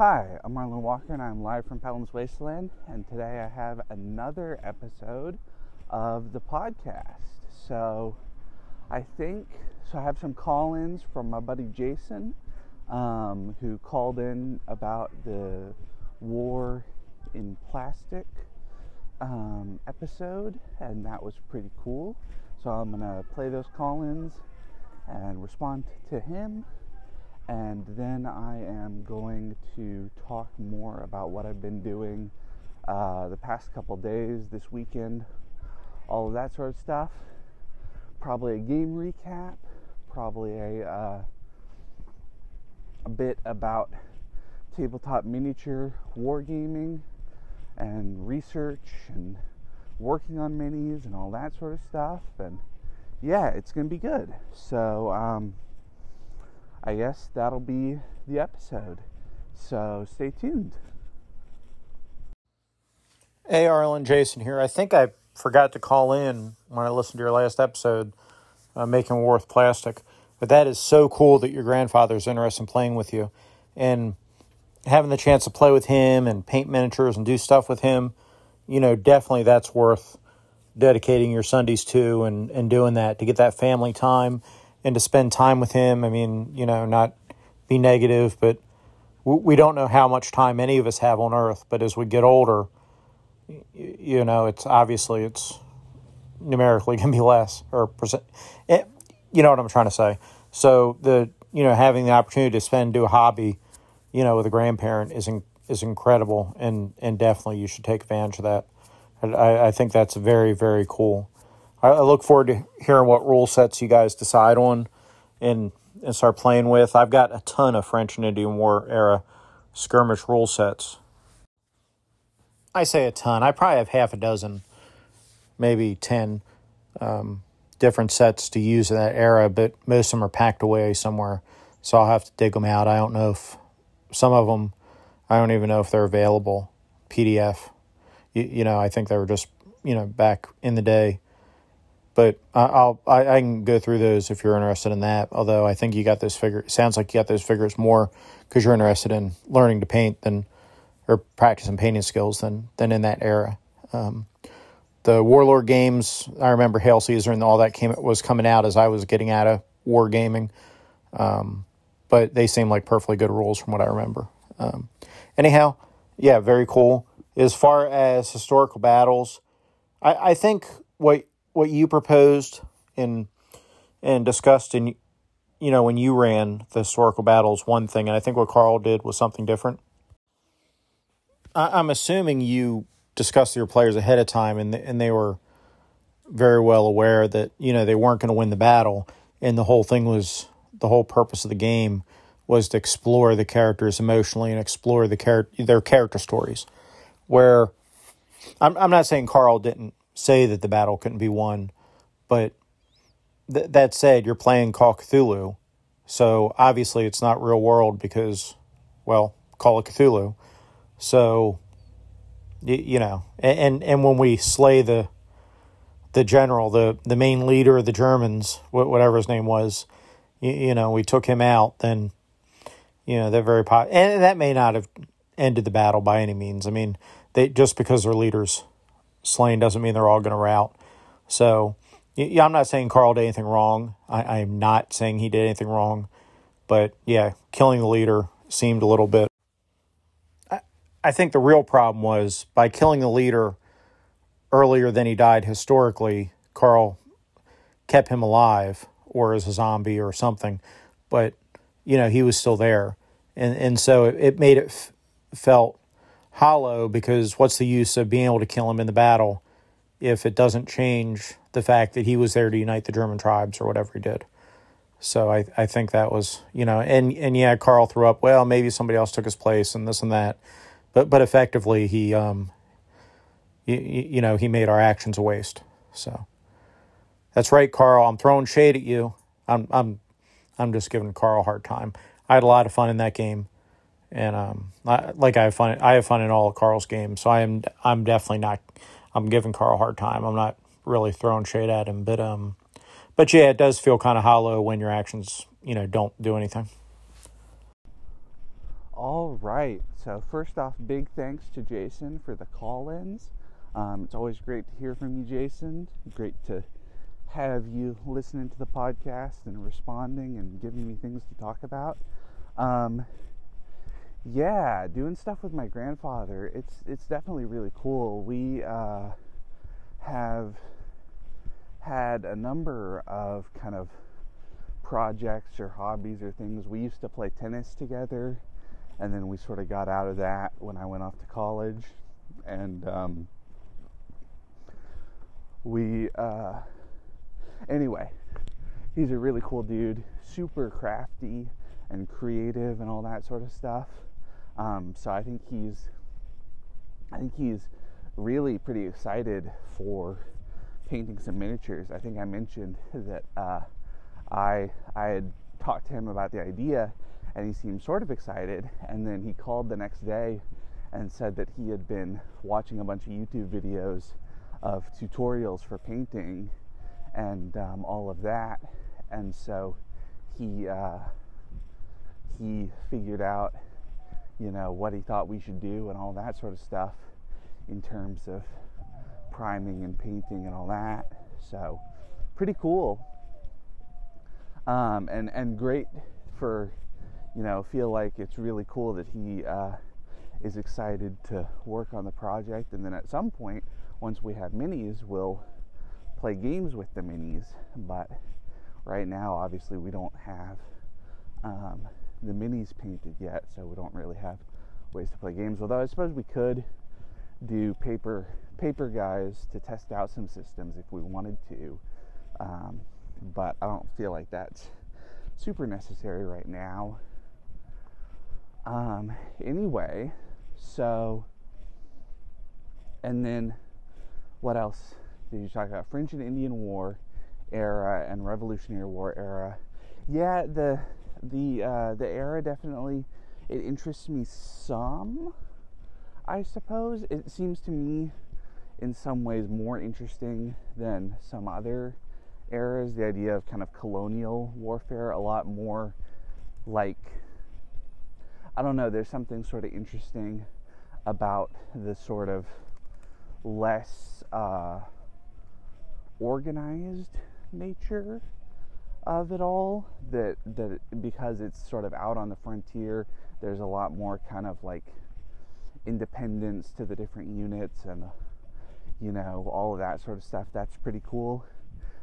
Hi, I'm Marlon Walker and I'm live from Pellam's Wasteland. And today I have another episode of the podcast. So I think, so I have some call ins from my buddy Jason, um, who called in about the war in plastic um, episode, and that was pretty cool. So I'm to play those call ins and respond to him and then I am going to talk more about what I've been doing uh, the past couple days, this weekend, all of that sort of stuff. Probably a game recap, probably a, uh, a bit about tabletop miniature wargaming and research and working on minis and all that sort of stuff. And yeah, it's going to be good. So, um, I guess that'll be the episode. So stay tuned. Hey, Arlen, Jason here. I think I forgot to call in when I listened to your last episode, uh, Making War with Plastic. But that is so cool that your grandfather's interested in playing with you. And having the chance to play with him and paint miniatures and do stuff with him, you know, definitely that's worth dedicating your Sundays to and, and doing that to get that family time and to spend time with him. I mean, you know, not be negative, but we don't know how much time any of us have on earth. But as we get older, you know, it's obviously it's numerically going to be less or percent. It, you know what I'm trying to say. So the you know having the opportunity to spend do a hobby, you know, with a grandparent is in, is incredible, and and definitely you should take advantage of that. I, I think that's very very cool. I look forward to hearing what rule sets you guys decide on and and start playing with. I've got a ton of French and Indian War era skirmish rule sets. I say a ton. I probably have half a dozen, maybe ten um, different sets to use in that era, but most of them are packed away somewhere. So I'll have to dig them out. I don't know if some of them, I don't even know if they're available PDF. You, you know, I think they were just, you know, back in the day but I'll I, I, can go through those if you're interested in that. Although I think you got those figures. Sounds like you got those figures more because you're interested in learning to paint than or practicing painting skills than than in that era. Um, the Warlord games, I remember Hail Caesar and all that came was coming out as I was getting out of wargaming. Um, but they seem like perfectly good rules from what I remember. Um, anyhow, yeah, very cool. As far as historical battles, I, I think what what you proposed and and discussed in you know when you ran the historical battles one thing and i think what carl did was something different? I, am assuming you discussed your players ahead of time and and they were very well aware that you know they weren't going to win the battle and the whole thing was the whole purpose of the game was to explore the characters emotionally and explore the char- their character stories. Where I'm, I'm not saying carl didn't say that the battle couldn't be won. But th- that said, you're playing Call Cthulhu, so obviously it's not real world because, well, Call of Cthulhu. So, you, you know, and and when we slay the the general, the the main leader of the Germans, whatever his name was, you, you know, we took him out. Then, you know, they're very po- and that may not have ended the battle by any means. I mean, they just because their leaders slain doesn't mean they're all going to rout. So, yeah, I'm not saying Carl did anything wrong. I, I'm not saying he did anything wrong. But yeah, killing the leader seemed a little bit. I, I think the real problem was by killing the leader earlier than he died historically, Carl kept him alive or as a zombie or something. But, you know, he was still there. And, and so it, it made it f- felt hollow because what's the use of being able to kill him in the battle if it doesn't change the fact that he was there to unite the German tribes or whatever he did. So I, I think that was, you know, and, and yeah, Carl threw up, well, maybe somebody else took his place and this and that. But, but effectively he, um, you, you know, he made our actions a waste. So that's right, Carl. I'm throwing shade at you. I'm, I'm, I'm just giving Carl a hard time. I had a lot of fun in that game and um, I, like I have fun. I have fun in all of Carl's games, so I am. I'm definitely not. I'm giving Carl a hard time. I'm not really throwing shade at him, but um, but yeah, it does feel kind of hollow when your actions, you know, don't do anything. All right. So, first off, big thanks to Jason for the call ins. Um, it's always great to hear from you, Jason. Great to have you listening to the podcast and responding and giving me things to talk about. Um, yeah, doing stuff with my grandfather. It's it's definitely really cool. We uh, have had a number of kind of projects or hobbies or things. We used to play tennis together, and then we sort of got out of that when I went off to college, and um, we uh, anyway. He's a really cool dude, super crafty and creative and all that sort of stuff. Um, so I think he's, I think he's really pretty excited for painting some miniatures. I think I mentioned that uh, I I had talked to him about the idea, and he seemed sort of excited. And then he called the next day and said that he had been watching a bunch of YouTube videos of tutorials for painting and um, all of that. And so he uh, he figured out, you know, what he thought we should do and all that sort of stuff in terms of priming and painting and all that. So pretty cool. Um, and and great for you know feel like it's really cool that he uh, is excited to work on the project. And then at some point once we have minis we'll play games with the minis. But right now obviously we don't have um, the minis painted yet so we don't really have ways to play games although i suppose we could do paper paper guys to test out some systems if we wanted to um, but I don't feel like that's super necessary right now. Um, anyway, so, and then what else did you talk about? French and Indian War era and Revolutionary War era. Yeah, the the uh, the era definitely it interests me some. I suppose it seems to me in some ways more interesting than some other eras, the idea of kind of colonial warfare, a lot more like, I don't know, there's something sort of interesting about the sort of less uh, organized nature of it all that that because it's sort of out on the frontier there's a lot more kind of like independence to the different units and you know all of that sort of stuff that's pretty cool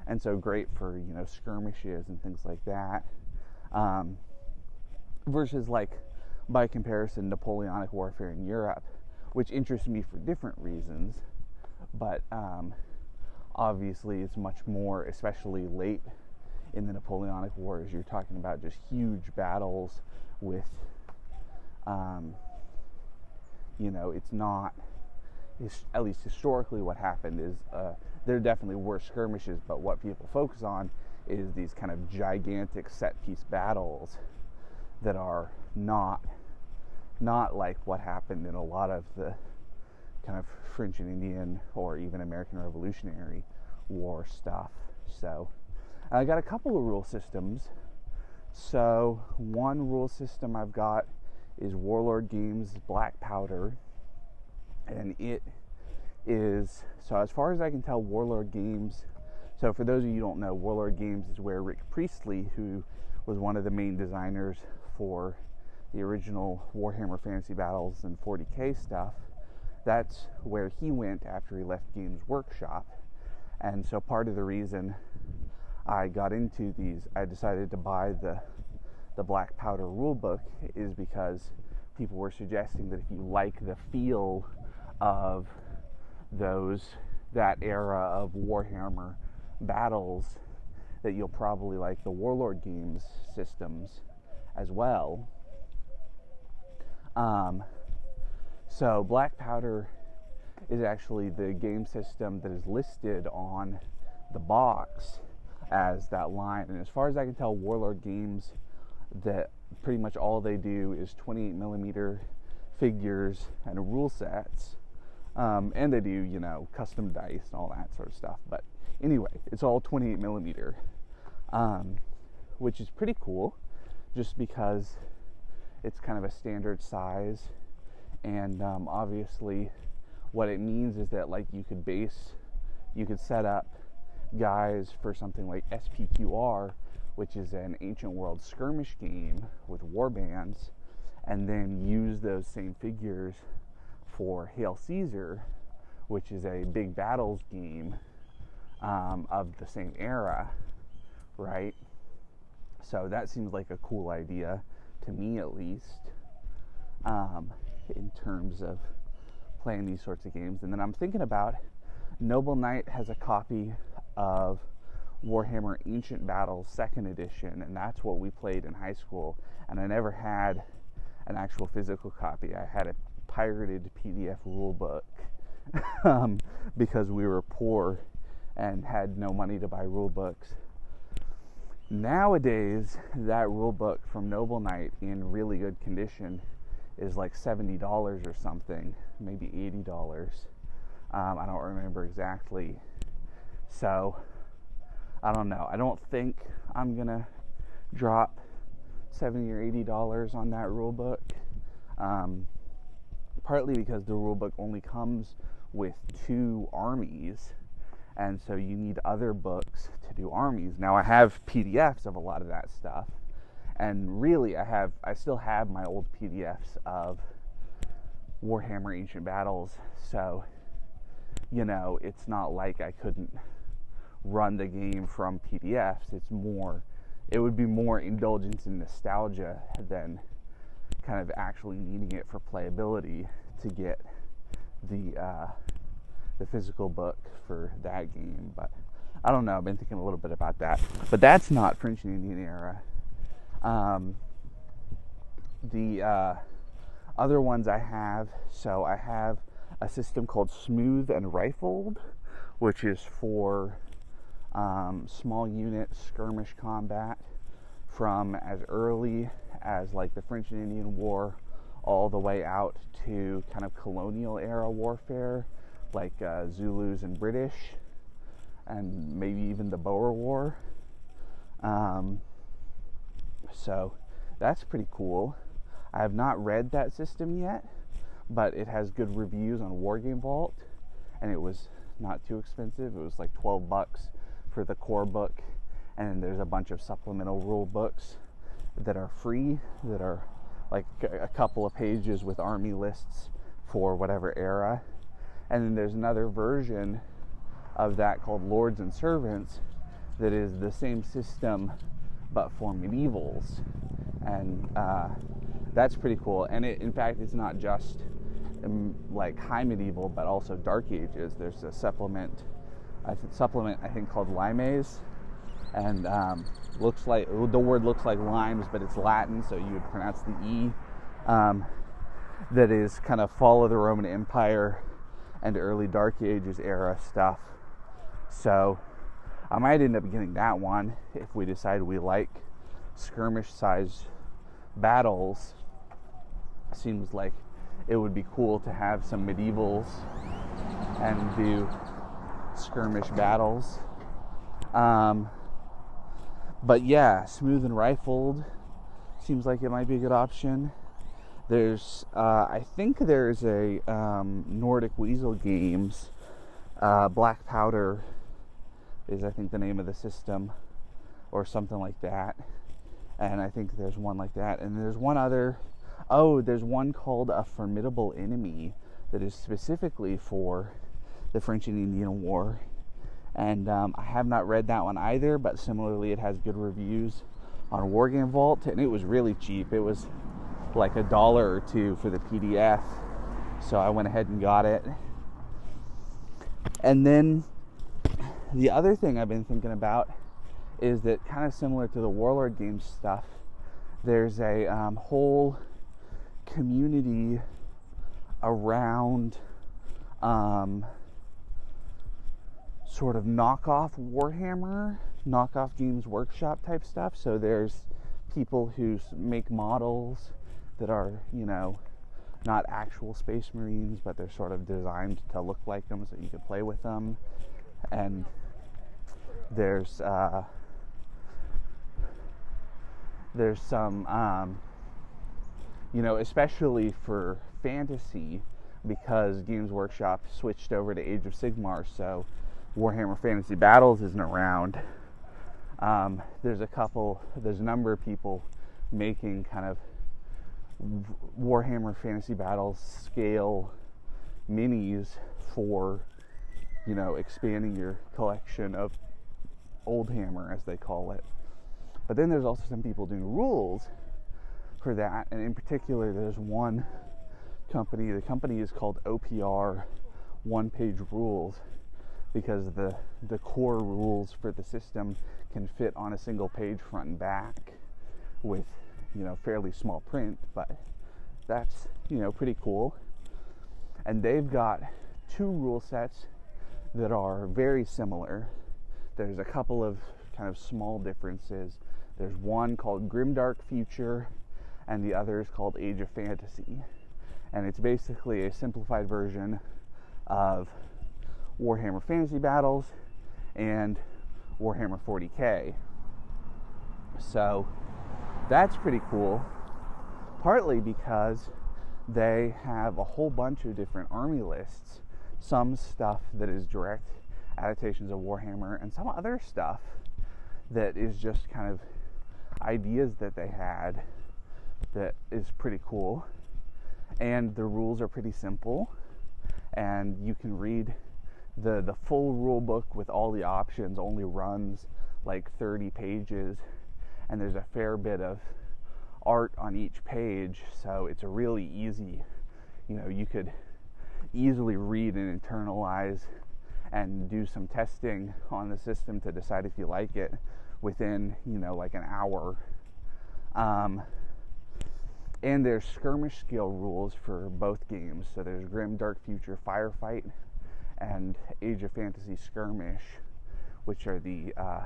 and so great for you know skirmishes and things like that. Um, versus like by comparison Napoleonic warfare in Europe, which interests me for different reasons, but um, obviously it's much more, especially late in the Napoleonic Wars. You're talking about just huge battles with, um, you know, it's not. At least historically, what happened is uh, there definitely were skirmishes, but what people focus on is these kind of gigantic set piece battles that are not not like what happened in a lot of the kind of French and Indian or even American Revolutionary War stuff. So I got a couple of rule systems. So one rule system I've got is Warlord Games Black Powder, and it is so as far as I can tell, Warlord Games. So for those of you who don't know, Warlord Games is where Rick Priestley, who was one of the main designers for the original Warhammer Fantasy Battles and 40k stuff, that's where he went after he left Games Workshop. And so part of the reason I got into these, I decided to buy the the Black Powder rulebook is because people were suggesting that if you like the feel of those that era of Warhammer battles that you'll probably like the Warlord games systems as well. Um, so Black Powder is actually the game system that is listed on the box as that line. And as far as I can tell, Warlord Games that pretty much all they do is 28 millimeter figures and rule sets. Um, and they do, you know, custom dice and all that sort of stuff. But anyway, it's all 28 millimeter, um, which is pretty cool just because it's kind of a standard size, and um, obviously, what it means is that like you could base, you could set up guys for something like SPQR, which is an ancient world skirmish game with war bands, and then use those same figures for Hail Caesar, which is a big battles game um, of the same era, right? So that seems like a cool idea to me, at least, um, in terms of playing these sorts of games. And then I'm thinking about Noble Knight has a copy of Warhammer Ancient Battles Second Edition, and that's what we played in high school. And I never had an actual physical copy. I had a pirated PDF rulebook um, because we were poor and had no money to buy rule books. Nowadays, that rule book from Noble Knight in really good condition is like $70 or something, maybe $80. Um, I don't remember exactly. So, I don't know. I don't think I'm going to drop 70 or $80 on that rule book. Um, partly because the rule book only comes with two armies and so you need other books to do armies. Now I have PDFs of a lot of that stuff, and really I have I still have my old PDFs of Warhammer Ancient Battles, so you know it's not like I couldn't run the game from PDFs. It's more it would be more indulgence in nostalgia than kind of actually needing it for playability to get the uh, the physical book for that game. But I don't know. I've been thinking a little bit about that. But that's not French and Indian era. Um, the uh, other ones I have, so I have a system called Smooth and Rifled, which is for um, small unit skirmish combat from as early as like the French and Indian War all the way out to kind of colonial era warfare like uh, Zulus and British, and maybe even the Boer War. Um, so that's pretty cool. I have not read that system yet, but it has good reviews on Wargame Vault, and it was not too expensive. It was like 12 bucks for the core book, and there's a bunch of supplemental rule books that are free, that are like a couple of pages with army lists for whatever era and then there's another version of that called Lords and Servants that is the same system but for medievals. And uh, that's pretty cool. And it, in fact, it's not just um, like high medieval, but also dark ages. There's a supplement, a supplement I think called Limes, and um, looks like the word looks like limes, but it's Latin, so you would pronounce the e. Um, that is kind of fall of the Roman Empire and early Dark Ages era stuff. So I might end up getting that one if we decide we like skirmish size battles. Seems like it would be cool to have some medievals and do skirmish battles. Um, but yeah, smooth and rifled seems like it might be a good option. There's, uh, I think there's a um, Nordic Weasel Games. Uh, Black Powder is, I think, the name of the system, or something like that. And I think there's one like that. And there's one other. Oh, there's one called A Formidable Enemy that is specifically for the French and Indian War. And um, I have not read that one either, but similarly, it has good reviews on Wargame Vault, and it was really cheap. It was like a dollar or two for the PDF. So I went ahead and got it. And then the other thing I've been thinking about is that kind of similar to the Warlord Games stuff, there's a um, whole community around um, sort of knockoff Warhammer, knockoff Games Workshop type stuff. So there's people who make models that are, you know, not actual space marines, but they're sort of designed to look like them so you can play with them. And there's uh, there's some um, you know, especially for fantasy, because Games Workshop switched over to Age of Sigmar, so Warhammer Fantasy Battles isn't around. Um, there's a couple, there's a number of people making kind of Warhammer Fantasy Battles scale minis for, you know, expanding your collection of Old Hammer, as they call it. But then there's also some people doing rules for that, and in particular, there's one company. The company is called OPR One Page Rules because the the core rules for the system can fit on a single page front and back with you know fairly small print but that's you know pretty cool. And they've got two rule sets that are very similar. There's a couple of kind of small differences. There's one called grimdark future and the other is called age of fantasy. And it's basically a simplified version of warhammer fantasy battles and warhammer 40k so that's pretty cool. Partly because they have a whole bunch of different army lists, some stuff that is direct adaptations of Warhammer, and some other stuff that is just kind of ideas that they had that is pretty cool. And the rules are pretty simple, and you can read the the full rule book with all the options only runs like 30 pages and there's a fair bit of art on each page, so it's a really easy, you know, you could easily read and internalize and do some testing on the system to decide if you like it within, you know, like an hour. Um, and there's skirmish skill rules for both games. So there's Grim Dark Future Firefight and Age of Fantasy Skirmish, which are the uh,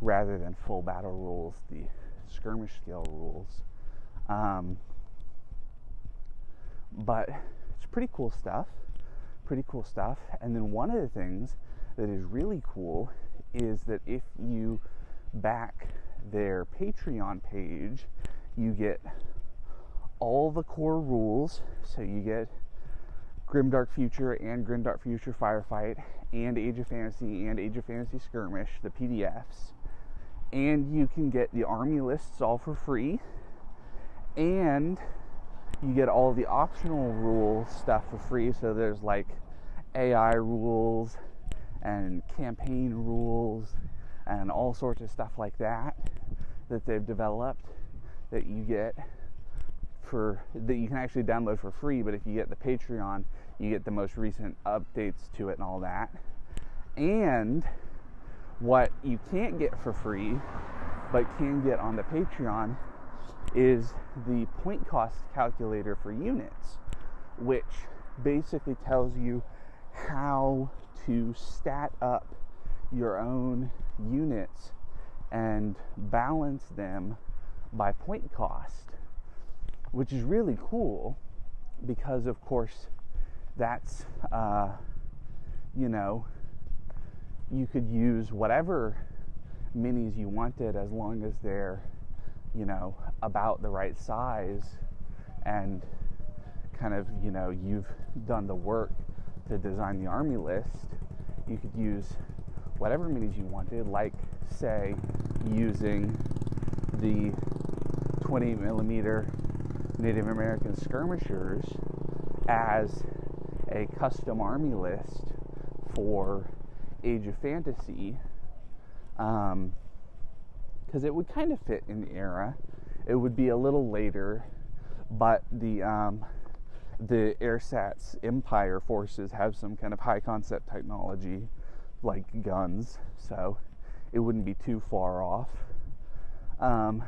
rather than full battle rules, the skirmish scale rules. Um, but it's pretty cool stuff. Pretty cool stuff. And then one of the things that is really cool is that if you back their Patreon page, you get all the core rules. So you get Grimdark Future and Grimdark Future Firefight and Age of Fantasy and Age of Fantasy Skirmish, the PDFs and you can get the army lists all for free. And you get all the optional rule stuff for free. So there's like ai rules and campaign rules and all sorts of stuff like that that they've developed that you get for that you can actually download for free. But if you get the patreon you get the most recent updates to it and all that. And what you can't get for free, but can get on the Patreon, is the point cost calculator for units, which basically tells you how to stat up your own units and balance them by point cost, which is really cool because, of course, that's, uh, you know, you could use whatever minis you wanted as long as they're, you know, about the right size and kind of, you know, you've done the work to design the army list. You could use whatever minis you wanted, like, say, using the 20 millimeter Native American skirmishers as a custom army list for Age of Fantasy, because um, it would kind of fit in the era. It would be a little later, but the um, the AirSats Empire forces have some kind of high concept technology, like guns, so it wouldn't be too far off. Um,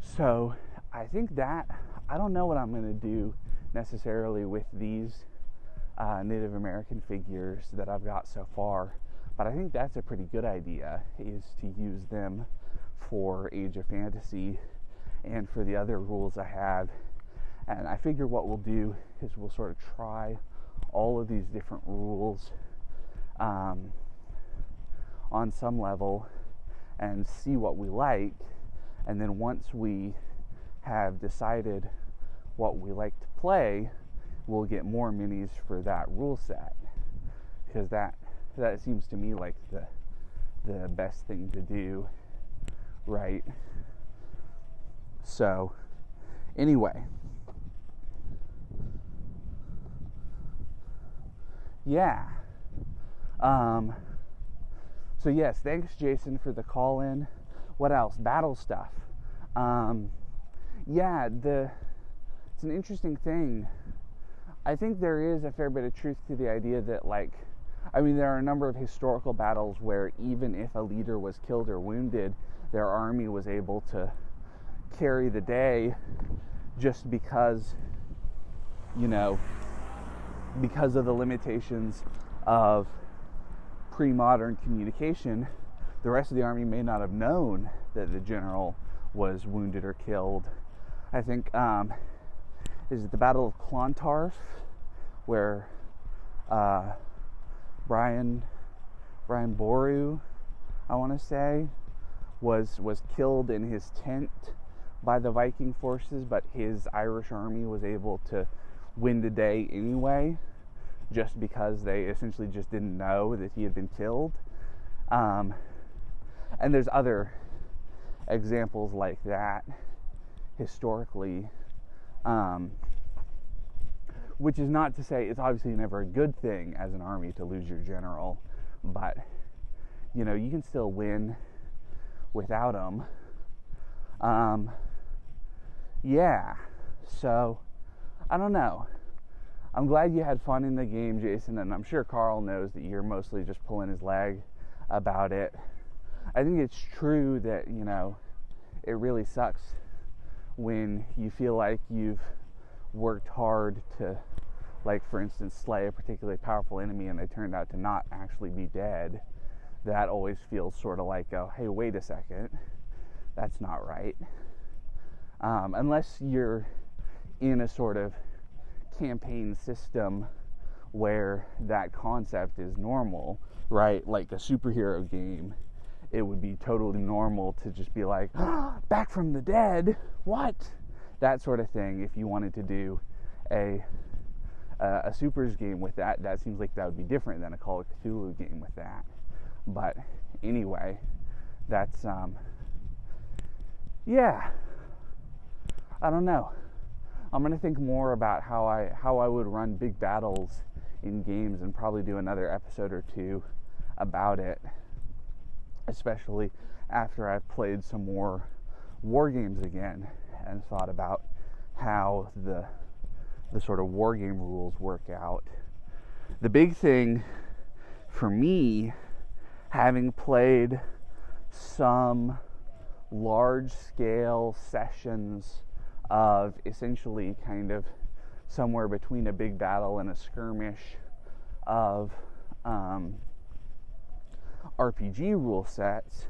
so I think that I don't know what I'm to do necessarily with these uh, Native American figures that I've got so far. But I think that's a pretty good idea is to use them for Age of Fantasy and for the other rules I have. And I figure what we'll do is we'll sort of try all of these different rules um, on some level and see what we like. And then once we have decided what we like to play, we'll get more minis for that rule set because that that seems to me like the the best thing to do, right? So, anyway, yeah. Um, so yes, thanks Jason for the call in. What else? Battle stuff. Um, yeah, the it's an interesting thing. I think there is a fair bit of truth to the idea that like I mean there are a number of historical battles where even if a leader was killed or wounded, their army was able to carry the day just because you know because of the limitations of pre modern communication, the rest of the army may not have known that the general was wounded or killed. I think, um, is the Battle of Clontarf, where uh, Brian Brian Boru, I want to say, was was killed in his tent by the Viking forces, but his Irish army was able to win the day anyway just because they essentially just didn't know that he had been killed. Um, and there's other examples like that historically, um, which is not to say it's obviously never a good thing as an army to lose your general, but you know you can still win without them. Um, yeah, so I don't know. I'm glad you had fun in the game, Jason, and I'm sure Carl knows that you're mostly just pulling his leg about it. I think it's true that, you know, it really sucks when you feel like you've worked hard to, like, for instance, slay a particularly powerful enemy and they turned out to not actually be dead. That always feels sort of like, oh, hey, wait a second, that's not right. Um, unless you're in a sort of campaign system where that concept is normal, right? Like a superhero game, it would be totally normal to just be like, ah, back from the dead, what? That sort of thing. If you wanted to do a a supers game with that, that seems like that would be different than a Call of Cthulhu game with that. But anyway, that's um, yeah. I don't know. I'm gonna think more about how I how I would run big battles in games and probably do another episode or two about it, especially after I've played some more war games again and thought about how the the sort of war game rules work out. The big thing for me, having played some large scale sessions of essentially kind of somewhere between a big battle and a skirmish of um, RPG rule sets.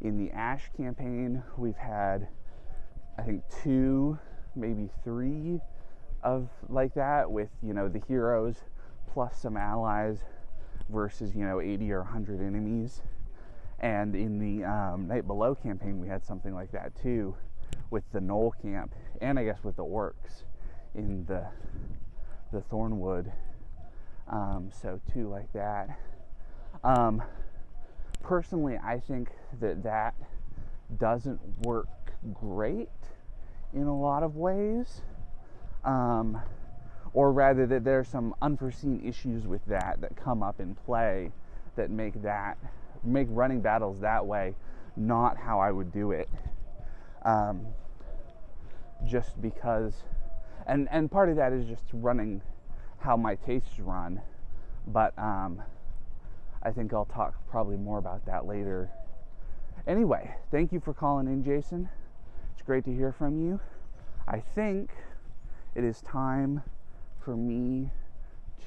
In the Ash campaign, we've had, I think, two, maybe three of like that with, you know, the heroes plus some allies versus, you know, 80 or 100 enemies. And in the um, Night Below campaign, we had something like that too with the Gnoll camp, and I guess with the orcs in the the Thornwood. Um, so two like that. Um, personally, I think that that doesn't work great in a lot of ways. Um, or rather, that there are some unforeseen issues with that that come up in play that make that make running battles that way not how I would do it um, just because, and and part of that is just running how my tastes run, but um, I think I'll talk probably more about that later. Anyway, thank you for calling in, Jason. It's great to hear from you. I think it is time for me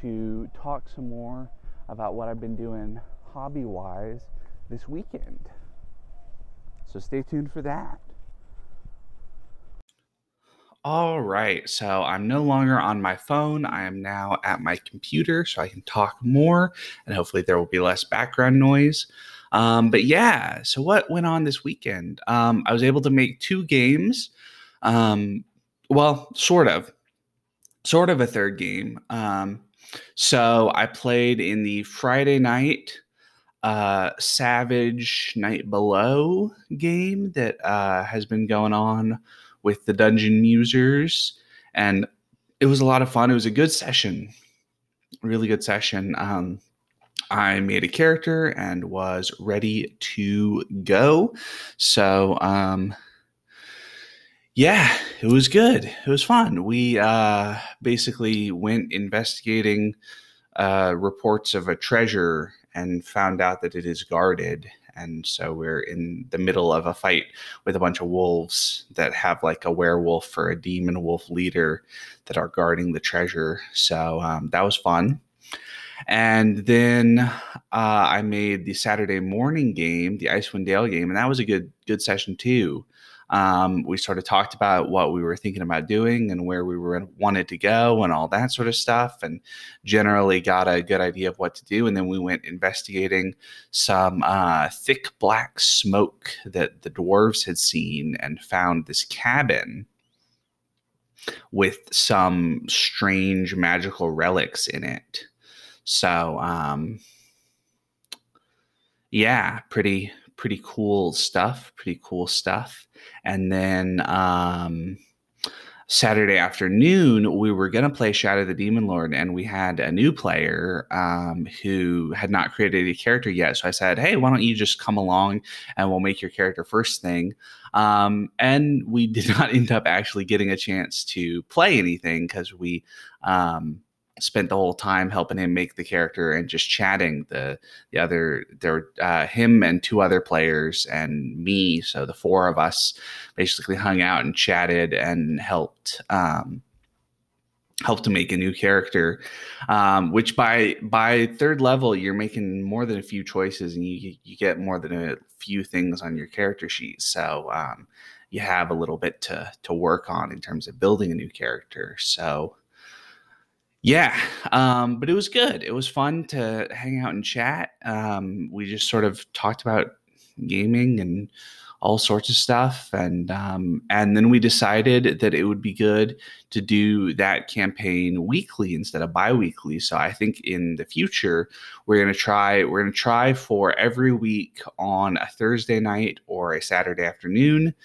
to talk some more about what I've been doing hobby wise this weekend. So stay tuned for that. All right, so I'm no longer on my phone. I am now at my computer so I can talk more and hopefully there will be less background noise. Um, but yeah, so what went on this weekend? Um, I was able to make two games. Um, well, sort of, sort of a third game. Um, so I played in the Friday night uh, Savage Night Below game that uh, has been going on with the Dungeon Musers, and it was a lot of fun. It was a good session, really good session. Um, I made a character and was ready to go. So, um, yeah, it was good. It was fun. We uh, basically went investigating uh, reports of a treasure and found out that it is guarded. And so we're in the middle of a fight with a bunch of wolves that have like a werewolf or a demon wolf leader that are guarding the treasure. So um, that was fun. And then uh, I made the Saturday morning game, the Icewind Dale game, and that was a good good session too. Um, we sort of talked about what we were thinking about doing and where we were wanted to go and all that sort of stuff, and generally got a good idea of what to do. And then we went investigating some uh, thick black smoke that the dwarves had seen and found this cabin with some strange magical relics in it. So, um, yeah, pretty pretty cool stuff. Pretty cool stuff. And then um, Saturday afternoon, we were going to play Shadow the Demon Lord, and we had a new player um, who had not created a character yet. So I said, Hey, why don't you just come along and we'll make your character first thing? Um, and we did not end up actually getting a chance to play anything because we. Um, spent the whole time helping him make the character and just chatting the the other there uh, him and two other players and me. So the four of us basically hung out and chatted and helped um, helped to make a new character. Um, which by by third level you're making more than a few choices and you you get more than a few things on your character sheet. So um, you have a little bit to to work on in terms of building a new character. So yeah, um, but it was good. It was fun to hang out and chat. Um, we just sort of talked about gaming and all sorts of stuff, and um, and then we decided that it would be good to do that campaign weekly instead of biweekly. So I think in the future we're gonna try we're gonna try for every week on a Thursday night or a Saturday afternoon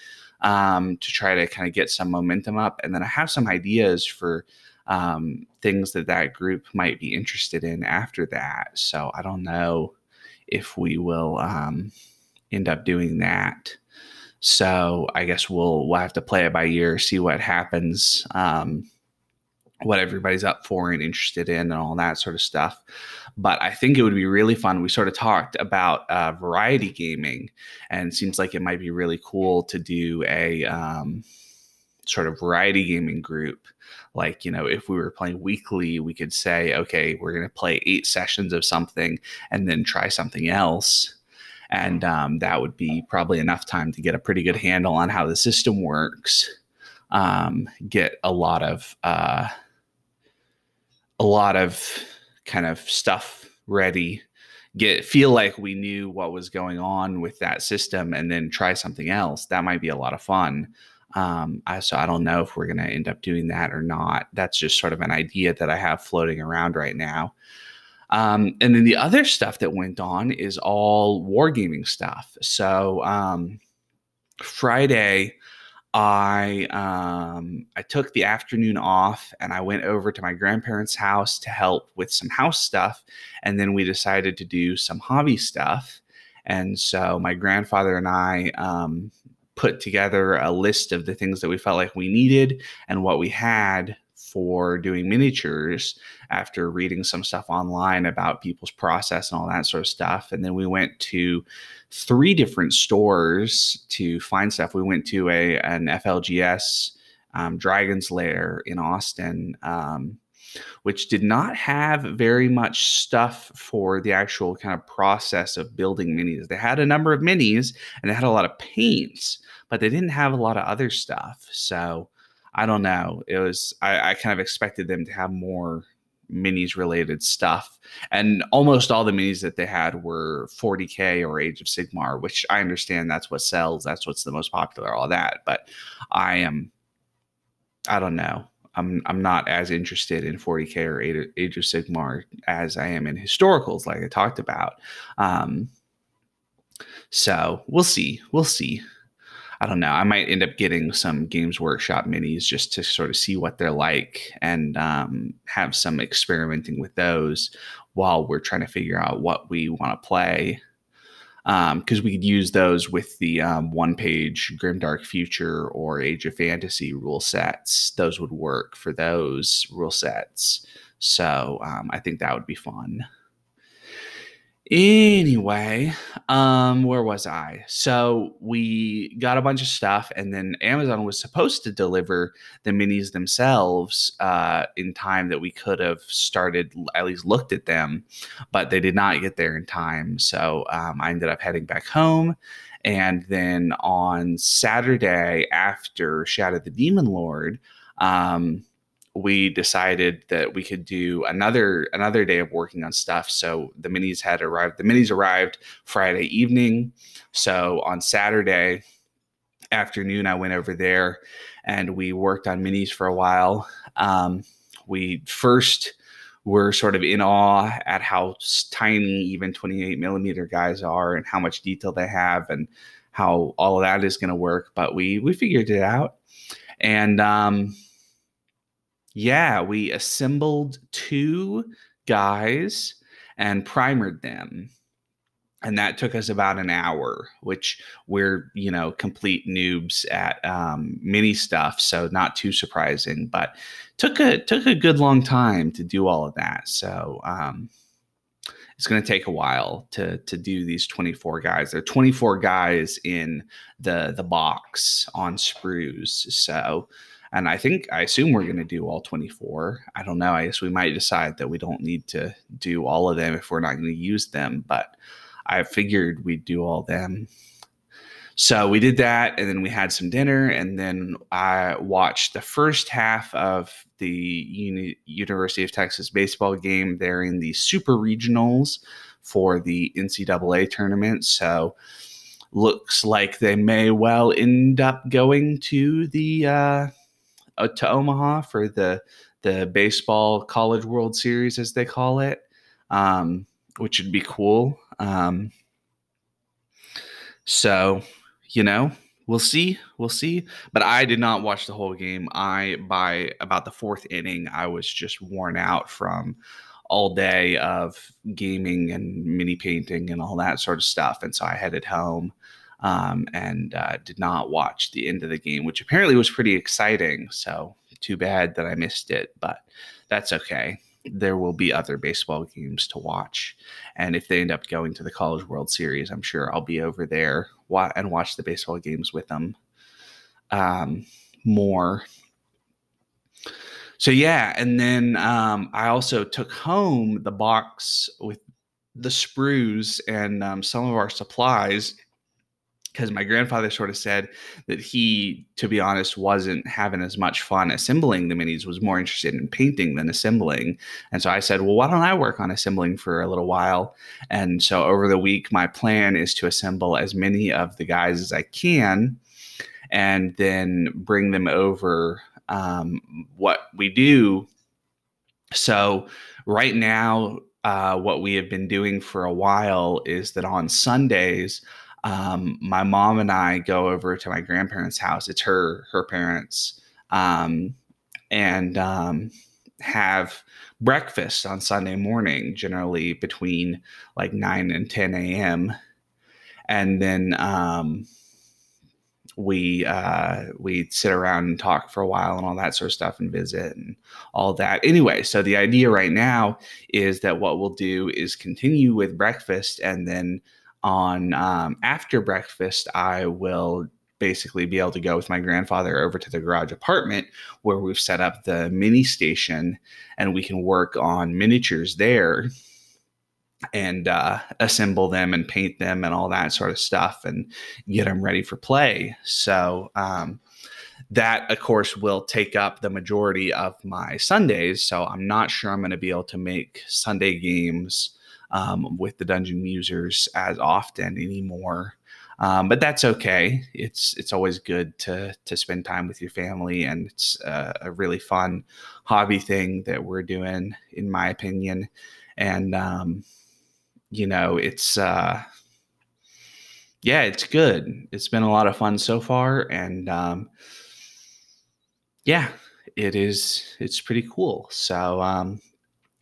um, to try to kind of get some momentum up, and then I have some ideas for um, things that that group might be interested in after that. So I don't know if we will um, end up doing that. So I guess we'll we'll have to play it by ear, see what happens, um, what everybody's up for and interested in, and all that sort of stuff. But I think it would be really fun. We sort of talked about uh, variety gaming, and seems like it might be really cool to do a um, sort of variety gaming group. Like, you know, if we were playing weekly, we could say, okay, we're going to play eight sessions of something and then try something else. And um, that would be probably enough time to get a pretty good handle on how the system works. Um, get a lot of uh, a lot of kind of stuff ready get feel like we knew what was going on with that system and then try something else that might be a lot of fun um, I, so I don't know if we're going to end up doing that or not. That's just sort of an idea that I have floating around right now. Um, and then the other stuff that went on is all wargaming stuff. So um, Friday, I um, I took the afternoon off and I went over to my grandparents' house to help with some house stuff, and then we decided to do some hobby stuff. And so my grandfather and I um, put together a list of the things that we felt like we needed and what we had for doing miniatures after reading some stuff online about people's process and all that sort of stuff. And then we went to three different stores to find stuff. We went to a an FLGS um, Dragon's Lair in Austin. Um, which did not have very much stuff for the actual kind of process of building minis. They had a number of minis and they had a lot of paints, but they didn't have a lot of other stuff. So I don't know. It was I, I kind of expected them to have more minis related stuff and almost all the minis that they had were 40k or age of sigmar which i understand that's what sells that's what's the most popular all that but i am I don't know. I'm I'm not as interested in 40k or Age of Sigmar as I am in historicals, like I talked about. Um, so we'll see. We'll see. I don't know. I might end up getting some Games Workshop minis just to sort of see what they're like and um, have some experimenting with those while we're trying to figure out what we want to play because um, we could use those with the um, one page Grimdark Future or Age of Fantasy rule sets. Those would work for those rule sets. So um, I think that would be fun. Anyway, um, where was I? So we got a bunch of stuff, and then Amazon was supposed to deliver the minis themselves uh, in time that we could have started, at least looked at them, but they did not get there in time. So um, I ended up heading back home. And then on Saturday, after Shadow the Demon Lord, um, we decided that we could do another another day of working on stuff. So the minis had arrived. The minis arrived Friday evening. So on Saturday afternoon, I went over there and we worked on minis for a while. Um, we first were sort of in awe at how tiny even 28 millimeter guys are and how much detail they have and how all of that is going to work. But we we figured it out, and um, yeah, we assembled two guys and primered them. And that took us about an hour, which we're, you know, complete noobs at um, mini stuff. So not too surprising, but took a took a good long time to do all of that. So um, it's going to take a while to to do these 24 guys. There are 24 guys in the the box on sprues. So and I think, I assume we're going to do all 24. I don't know. I guess we might decide that we don't need to do all of them if we're not going to use them, but I figured we'd do all them. So we did that, and then we had some dinner, and then I watched the first half of the Uni- University of Texas baseball game. They're in the super regionals for the NCAA tournament. So looks like they may well end up going to the uh, to Omaha for the the baseball college World Series as they call it, um, which would be cool. Um, so, you know, we'll see, we'll see. But I did not watch the whole game. I by about the fourth inning, I was just worn out from all day of gaming and mini painting and all that sort of stuff, and so I headed home um, and uh, did not watch the end of the game, which apparently was pretty exciting. So too bad that I missed it, but that's okay. There will be other baseball games to watch. And if they end up going to the College World Series, I'm sure I'll be over there and watch the baseball games with them um, more. So, yeah. And then um, I also took home the box with the sprues and um, some of our supplies because my grandfather sort of said that he, to be honest, wasn't having as much fun assembling the minis, was more interested in painting than assembling. And so I said, well, why don't I work on assembling for a little while? And so over the week, my plan is to assemble as many of the guys as I can and then bring them over. Um, what we do. So right now, uh, what we have been doing for a while is that on Sundays, um, my mom and I go over to my grandparents' house. It's her her parents, um, and um, have breakfast on Sunday morning, generally between like nine and ten a.m. And then um, we uh, we sit around and talk for a while and all that sort of stuff and visit and all that. Anyway, so the idea right now is that what we'll do is continue with breakfast and then on um, after breakfast, I will basically be able to go with my grandfather over to the garage apartment where we've set up the mini station and we can work on miniatures there and uh, assemble them and paint them and all that sort of stuff and get them ready for play. So, um, that of course will take up the majority of my Sundays. So, I'm not sure I'm going to be able to make Sunday games um, with the dungeon musers as often anymore. Um, but that's okay. It's it's always good to to spend time with your family, and it's a, a really fun hobby thing that we're doing, in my opinion. And um, you know, it's uh, yeah, it's good. It's been a lot of fun so far, and um, yeah, it is. It's pretty cool. So um,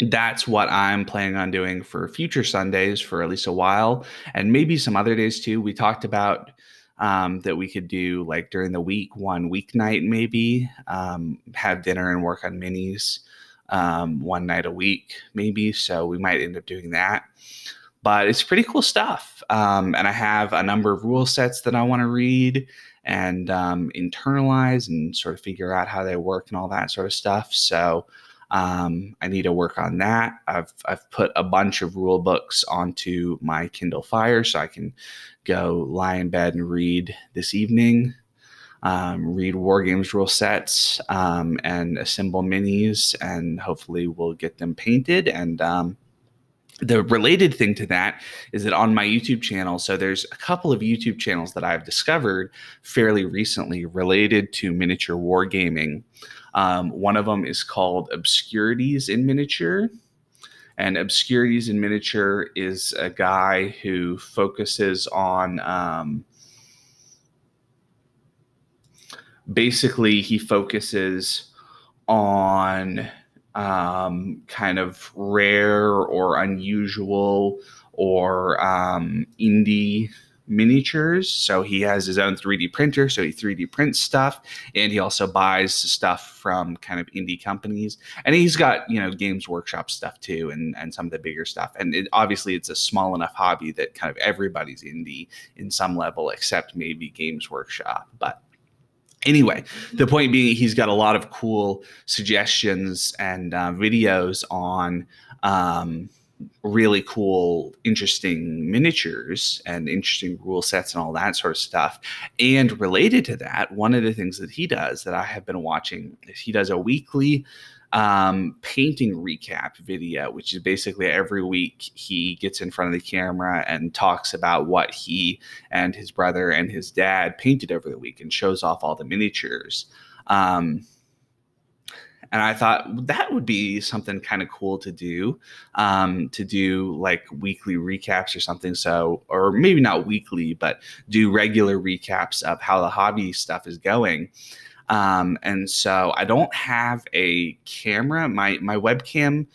that's what I'm planning on doing for future Sundays for at least a while, and maybe some other days too. We talked about um, that we could do like during the week, one weeknight maybe, um, have dinner and work on minis um, one night a week maybe. So we might end up doing that. But it's pretty cool stuff. Um, and I have a number of rule sets that I want to read and um, internalize and sort of figure out how they work and all that sort of stuff. So um, I need to work on that. I've I've put a bunch of rule books onto my Kindle Fire so I can go lie in bed and read this evening. Um, read war games rule sets um, and assemble minis, and hopefully we'll get them painted. And um, the related thing to that is that on my YouTube channel, so there's a couple of YouTube channels that I've discovered fairly recently related to miniature wargaming. Um, one of them is called Obscurities in Miniature. And Obscurities in Miniature is a guy who focuses on um, basically, he focuses on um, kind of rare or unusual or um, indie miniatures. So he has his own 3D printer, so he 3D prints stuff, and he also buys stuff from kind of indie companies. And he's got you know Games Workshop stuff too, and and some of the bigger stuff. And it, obviously, it's a small enough hobby that kind of everybody's indie in some level, except maybe Games Workshop, but. Anyway, the point being, he's got a lot of cool suggestions and uh, videos on um, really cool, interesting miniatures and interesting rule sets and all that sort of stuff. And related to that, one of the things that he does that I have been watching is he does a weekly um, painting recap video, which is basically every week he gets in front of the camera and talks about what he and his brother and his dad painted over the week and shows off all the miniatures. Um, and I thought that would be something kind of cool to do, um, to do like weekly recaps or something. So, or maybe not weekly, but do regular recaps of how the hobby stuff is going. Um, and so I don't have a camera. My my webcam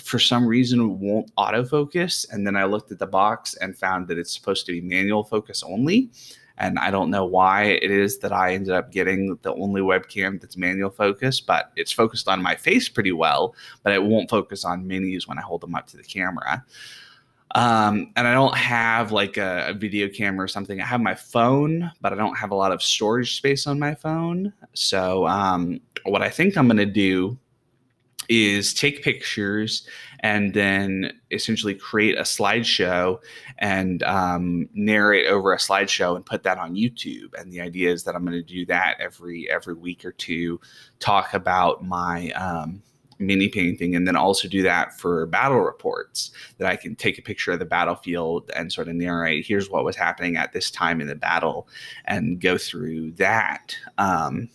for some reason won't autofocus. And then I looked at the box and found that it's supposed to be manual focus only. And I don't know why it is that I ended up getting the only webcam that's manual focus, but it's focused on my face pretty well, but it won't focus on minis when I hold them up to the camera. Um, and I don't have like a, a, video camera or something. I have my phone, but I don't have a lot of storage space on my phone. So, um, what I think I'm going to do is take pictures and then essentially create a slideshow and um, narrate over a slideshow and put that on YouTube. And the idea is that I'm going to do that every every week or two, talk about my um, mini painting, and then also do that for battle reports that I can take a picture of the battlefield and sort of narrate here's what was happening at this time in the battle and go through that. Um,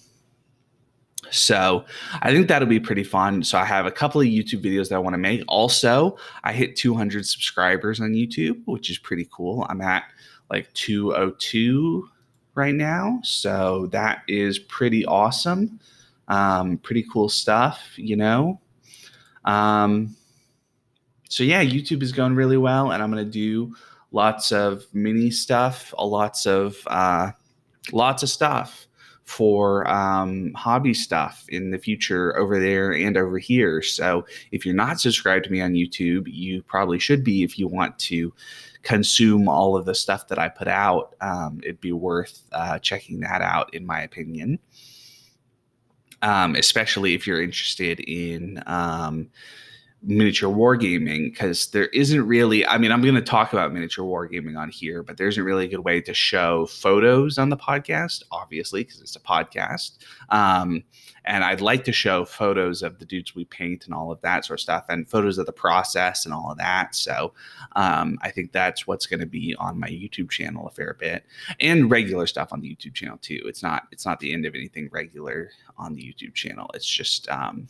so I think that'll be pretty fun. So I have a couple of YouTube videos that I want to make. Also, I hit 200 subscribers on YouTube, which is pretty cool. I'm at like 202 right now. So that is pretty awesome. Um, pretty cool stuff, you know. Um, so yeah, YouTube is going really well, and I'm gonna do lots of mini stuff, lots of uh, lots of stuff for um, hobby stuff in the future over there and over here. So if you're not subscribed to me on YouTube, you probably should be if you want to consume all of the stuff that I put out. Um, it'd be worth uh, checking that out, in my opinion. Um, especially if you're interested in um, miniature wargaming because there isn't really i mean i'm going to talk about miniature wargaming on here but there isn't really a good way to show photos on the podcast obviously because it's a podcast. Um, and i'd like to show photos of the dudes we paint and all of that sort of stuff and photos of the process and all of that. So um, i think that's what's going to be on my youtube channel a fair bit and regular stuff on the youtube channel too. It's not it's not the end of anything regular on the youtube channel. It's just um,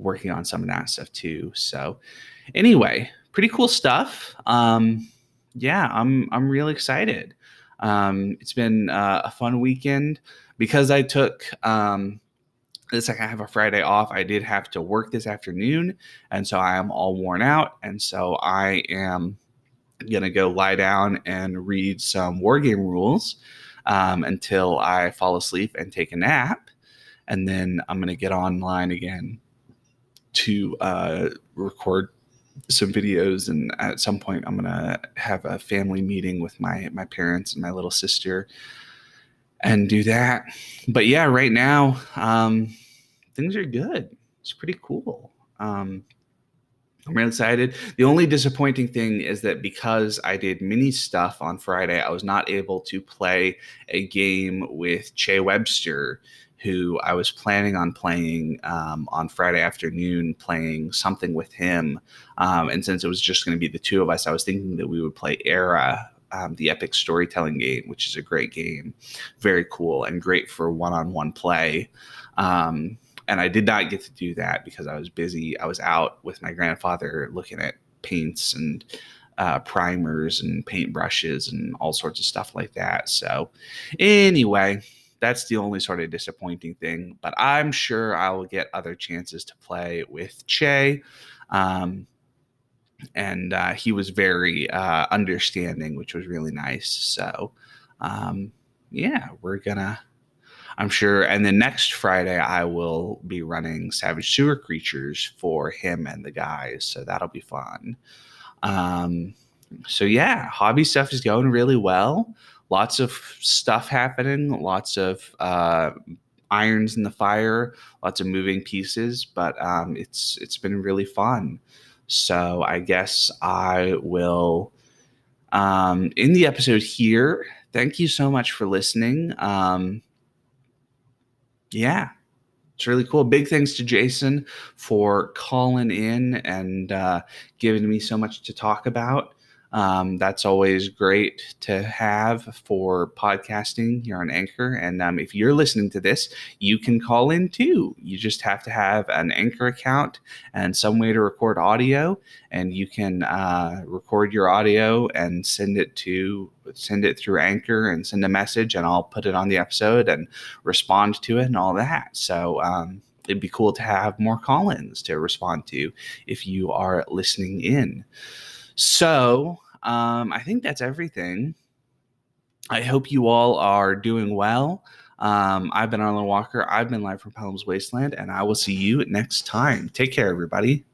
working on some of that stuff too. So anyway, pretty cool stuff. Um, yeah, I'm I'm really excited. Um, it's been uh, a fun weekend because I took um, it's like I have a Friday off. I did have to work this afternoon, and so I am all worn out, and so I am gonna go lie down and read some war game rules um, until I fall asleep and take a nap, and then I'm gonna get online again to uh, record some videos and at some point i'm gonna have a family meeting with my my parents and my little sister and do that. But yeah right now um things are good. It's pretty cool. Um i'm really excited. The only disappointing thing is that because i did mini stuff on friday i was not able to play a game with che webster who I was planning on playing um, on Friday afternoon, playing something with him. Um, and since it was just going to be the two of us, I was thinking that we would play Era, um, the epic storytelling game, which is a great game, very cool and great for one on one play. Um, and I did not get to do that because I was busy. I was out with my grandfather looking at paints and uh, primers and paint brushes and all sorts of stuff like that. So, anyway, that's the only sort of disappointing thing. But I'm sure I will get other chances to play with Che. Um, and uh, he was very uh, understanding, which was really nice. So, um, yeah, we're gonna. I'm sure. And then next Friday, I will be running Savage Sewer Creatures for him and the guys. So that'll be fun. Um, so, yeah, hobby stuff is going really well lots of stuff happening, lots of uh, irons in the fire, lots of moving pieces, but um, it's it's been really fun. So I guess I will um, in the episode here. Thank you so much for listening. Um, yeah, it's really cool. Big thanks to Jason for calling in and uh, giving me so much to talk about. Um, that's always great to have for podcasting here on Anchor. And um, if you're listening to this, you can call in too. You just have to have an Anchor account and some way to record audio, and you can uh, record your audio and send it to send it through Anchor and send a message, and I'll put it on the episode and respond to it and all that. So. Um, it'd be cool to have more call-ins to respond to if you are listening in. So um, I think that's everything. I hope you all are doing well. Um, I've been Arlen Walker. I've been live from Pellam's Wasteland, and I will see you next time. Take care, everybody.